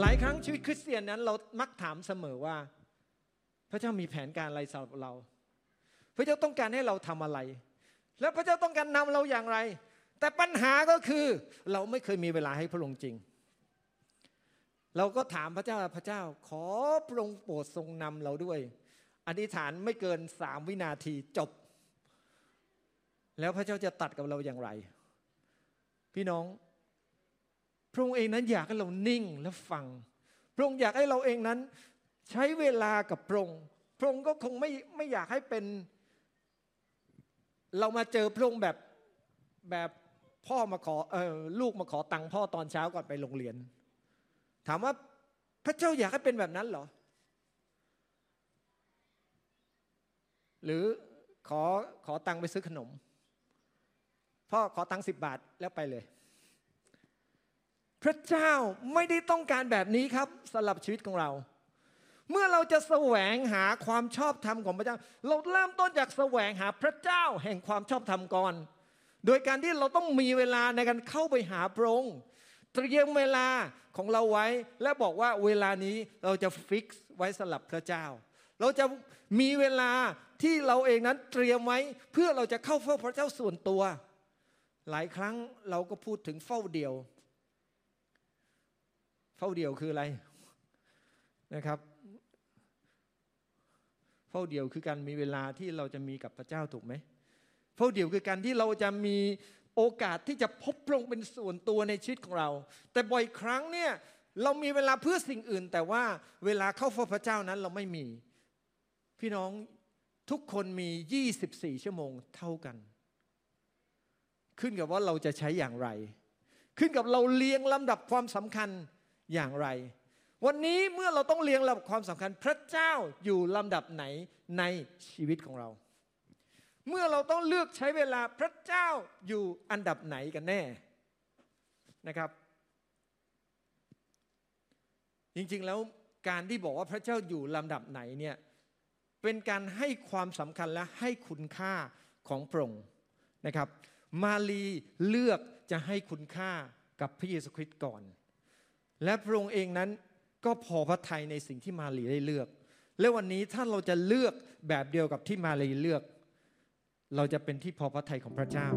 หลายครั้งชีวิตคริสเตียนนั้น เรามักถามเสมอว่า พระเจ้ามีแผนการอะไรสำหรับเรา พระเจ้าต้องการให้เราทำอะไร แล้วพระเจ้าต้องการนำเราอย่างไร แต่ปัญหาก็คือเราไม่เคยมีเวลาให้พระองค์จริง เราก็ถามพระเจ้าพระเจ้า ขอพระองค์โปรดทรงนำเราด้วยอธิษฐานไม่เกินสามวินาทีจบ แล้วพระเจ้าจะตัดกับเราอย่างไร พี่น้อง พระองค์เองนั้นอยากให้เรานิ่งและฟัง พระองค์อยากให้เราเองนั้น ใช้เวลากับพระองค์ พระองค์ก็คงไม่ไม่อยากให้เป็น เรามาเจอพระองค์แบบแบบพ่อมาขอเออลูกมาขอตังค์พ่อตอนเช้าก่อนไปโรงเรียน ถามว่าพระเจ้าอยากให้เป็นแบบนั้นเหรอ หรือขอขอตังค์ไปซื้อขนม พ่อขอตังค์สิบบาทแล้วไปเลย พระเจ้าไม่ได้ต้องการแบบนี้ครับสำหรับชีวิตของเรา เมื่อเราจะแสวงหาความชอบธรรมของพระเจ้า เราเริ่มต้นจากแสวงหาพระเจ้าแห่งความชอบธรรมก่อน โดยการที่เราต้องมีเวลาในการเข้าไปหาพระองค์เตรียมเวลาของเราไว้ และบอกว่าเวลานี้เราจะฟิกซ์ไว้สำหรับพระเจ้า เราจะมีเวลาที่เราเองนั้นเตรียมไว้ เพื่อเราจะเข้าเฝ้าพระเจ้าส่วนตัว หลายครั้งเราก็พูดถึงเฝ้าเดียว เฝ้าเดี่ยวคืออะไรนะครับ เฝ้าเดี่ยวคือการมีเวลาที่เราจะมีกับพระเจ้าถูกไหมเฝ้าเดี่ยวคือการที่เราจะมีโอกาสที่จะพบพระองค์เป็นส่วนตัวในชีวิตของเรา แต่บ่อยครั้งเนี่ยเรามีเวลาเพื่อสิ่งอื่น แต่ว่าเวลาเข้าเฝ้าพระเจ้านั้นเราไม่มี พี่น้องทุกคนมี 24 ชั่วโมงเท่ากัน ขึ้นกับว่าเราจะใช้อย่างไร ขึ้นกับเราเรียงลำดับความสำคัญ อย่างไร วันนี้เมื่อเราต้องเรียงลำดับความสำคัญ พระเจ้าอยู่ลำดับไหนในชีวิตของเรา เมื่อเราต้องเลือกใช้เวลาพระเจ้าอยู่อันดับไหนกันแน่นะครับ จริงๆแล้วการที่บอกว่าพระเจ้าอยู่ลำดับไหนเนี่ยเป็นการให้ความสำคัญและให้คุณค่าของพระองค์นะครับ มารีเลือกจะให้คุณค่ากับพระเยซูคริสต์ก่อน และพระองค์เองนั้นก็พอพระทัยในสิ่งที่มารีได้เลือก และวันนี้ถ้าเราจะเลือกแบบเดียวกับที่มารีเลือก เราจะเป็นที่พอพระทัยของพระเจ้า